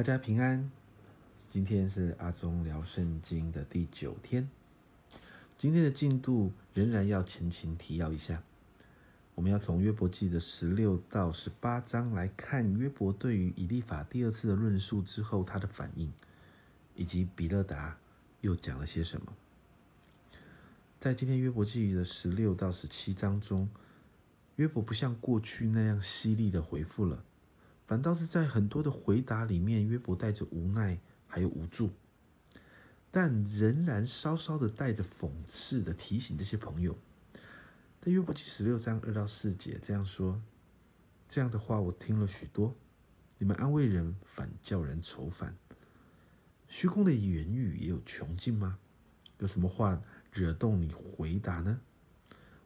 大家平安。今天是阿宗聊圣经的第九天。今天的进度仍然要前情提要一下。我们要从约伯记的十六到十八章来看约伯对于以利法第二次的论述之后他的反应，以及比勒达又讲了些什么。在今天约伯记的十六到十七章中，约伯不像过去那样犀利的回复了。反倒是在很多的回答里面，约伯带着无奈，还有无助，但仍然稍稍的带着讽刺的提醒这些朋友。在约伯记十六章二到四节这样说：“这样的话我听了许多，你们安慰人，反叫人愁烦。虚空的言语也有穷尽吗？有什么话惹动你回答呢？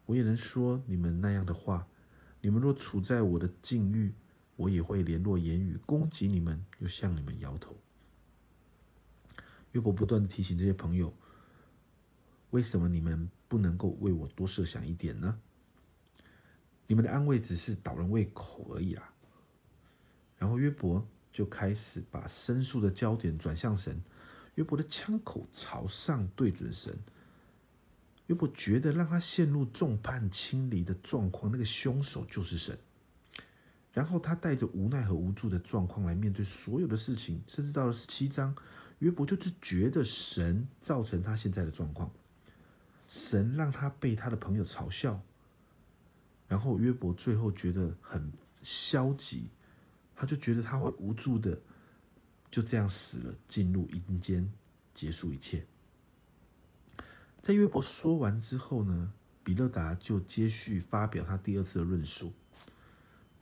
我也能说你们那样的话。你们若处在我的境遇。”我也会联络言语攻击你们，又向你们摇头。约伯不断的提醒这些朋友：为什么你们不能够为我多设想一点呢？你们的安慰只是导人胃口而已啦。然后约伯就开始把申诉的焦点转向神。约伯的枪口朝上对准神。约伯觉得让他陷入众叛亲离的状况，那个凶手就是神。然后他带着无奈和无助的状况来面对所有的事情，甚至到了十七章，约伯就是觉得神造成他现在的状况，神让他被他的朋友嘲笑，然后约伯最后觉得很消极，他就觉得他会无助的就这样死了，进入阴间，结束一切。在约伯说完之后呢，比勒达就接续发表他第二次的论述。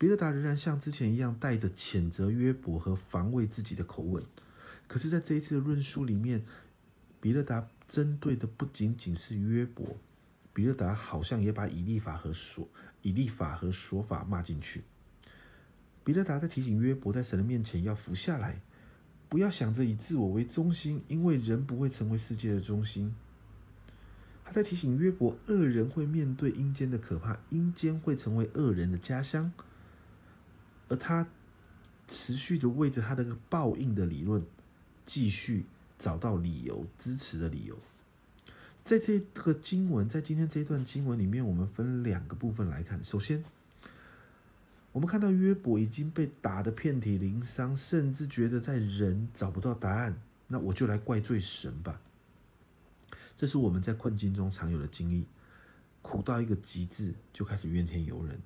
比勒达仍然像之前一样，带着谴责约伯和防卫自己的口吻。可是，在这一次的论述里面，比勒达针对的不仅仅是约伯，比勒达好像也把以利法和说以利法和说法骂进去。比勒达在提醒约伯，在神的面前要服下来，不要想着以自我为中心，因为人不会成为世界的中心。他在提醒约伯，恶人会面对阴间的可怕，阴间会成为恶人的家乡。而他持续的为着他的报应的理论，继续找到理由支持的理由。在这个经文，在今天这一段经文里面，我们分两个部分来看。首先，我们看到约伯已经被打得遍体鳞伤，甚至觉得在人找不到答案，那我就来怪罪神吧。这是我们在困境中常有的经历，苦到一个极致，就开始怨天尤人。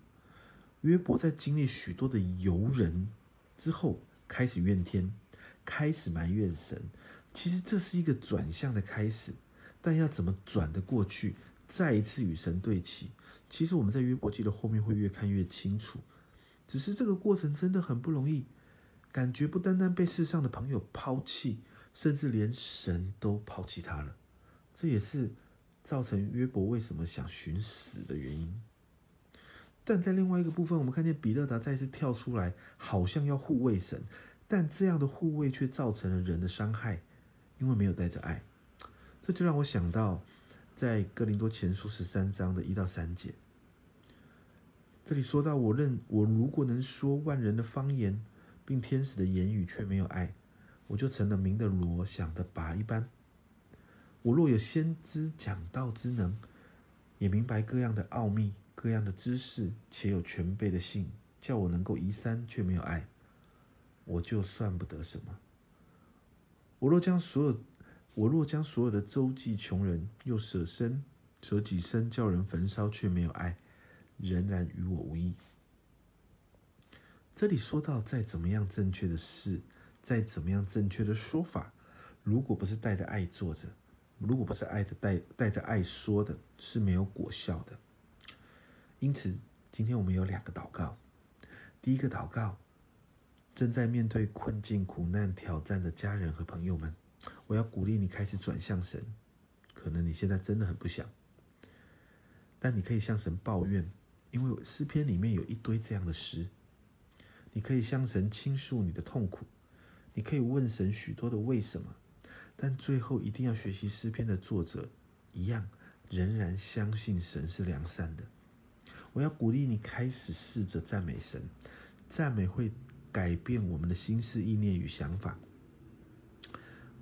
约伯在经历许多的游人之后，开始怨天，开始埋怨神。其实这是一个转向的开始，但要怎么转得过去，再一次与神对齐？其实我们在约伯记的后面会越看越清楚。只是这个过程真的很不容易，感觉不单单被世上的朋友抛弃，甚至连神都抛弃他了。这也是造成约伯为什么想寻死的原因。但在另外一个部分，我们看见比勒达再次跳出来，好像要护卫神，但这样的护卫却造成了人的伤害，因为没有带着爱。这就让我想到，在哥林多前书十三章的一到三节，这里说到：“我认我如果能说万人的方言，并天使的言语，却没有爱，我就成了明的罗，想的拔一般。我若有先知讲道之能，也明白各样的奥秘。”各样的知识，且有全备的信，叫我能够移山，却没有爱，我就算不得什么。我若将所有，我若将所有的周济穷人，又舍身舍己身叫人焚烧，却没有爱，仍然与我无异。这里说到，再怎么样正确的事，再怎么样正确的说法，如果不是带着爱做着，如果不是爱着带带着爱说的，是没有果效的。因此，今天我们有两个祷告。第一个祷告，正在面对困境、苦难、挑战的家人和朋友们，我要鼓励你开始转向神。可能你现在真的很不想，但你可以向神抱怨，因为诗篇里面有一堆这样的诗。你可以向神倾诉你的痛苦，你可以问神许多的为什么，但最后一定要学习诗篇的作者一样，仍然相信神是良善的。我要鼓励你开始试着赞美神，赞美会改变我们的心思意念与想法。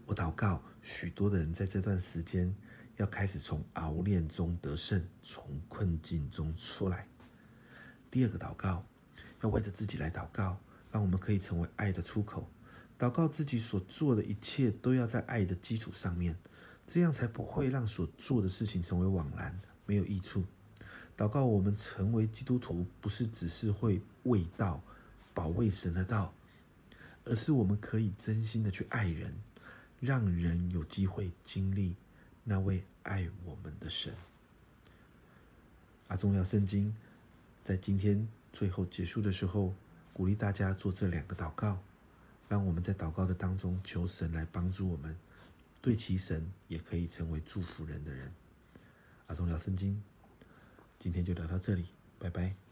我祷告，许多的人在这段时间要开始从熬炼中得胜，从困境中出来。第二个祷告，要为着自己来祷告，让我们可以成为爱的出口。祷告自己所做的一切都要在爱的基础上面，这样才不会让所做的事情成为枉然，没有益处。祷告我们成为基督徒，不是只是会为道、保卫神的道，而是我们可以真心的去爱人，让人有机会经历那位爱我们的神。阿宗聊圣经，在今天最后结束的时候，鼓励大家做这两个祷告。让我们在祷告的当中求神来帮助我们，对齐神，也可以成为祝福人的人。阿忠聊圣经，今天就聊到这里，拜拜。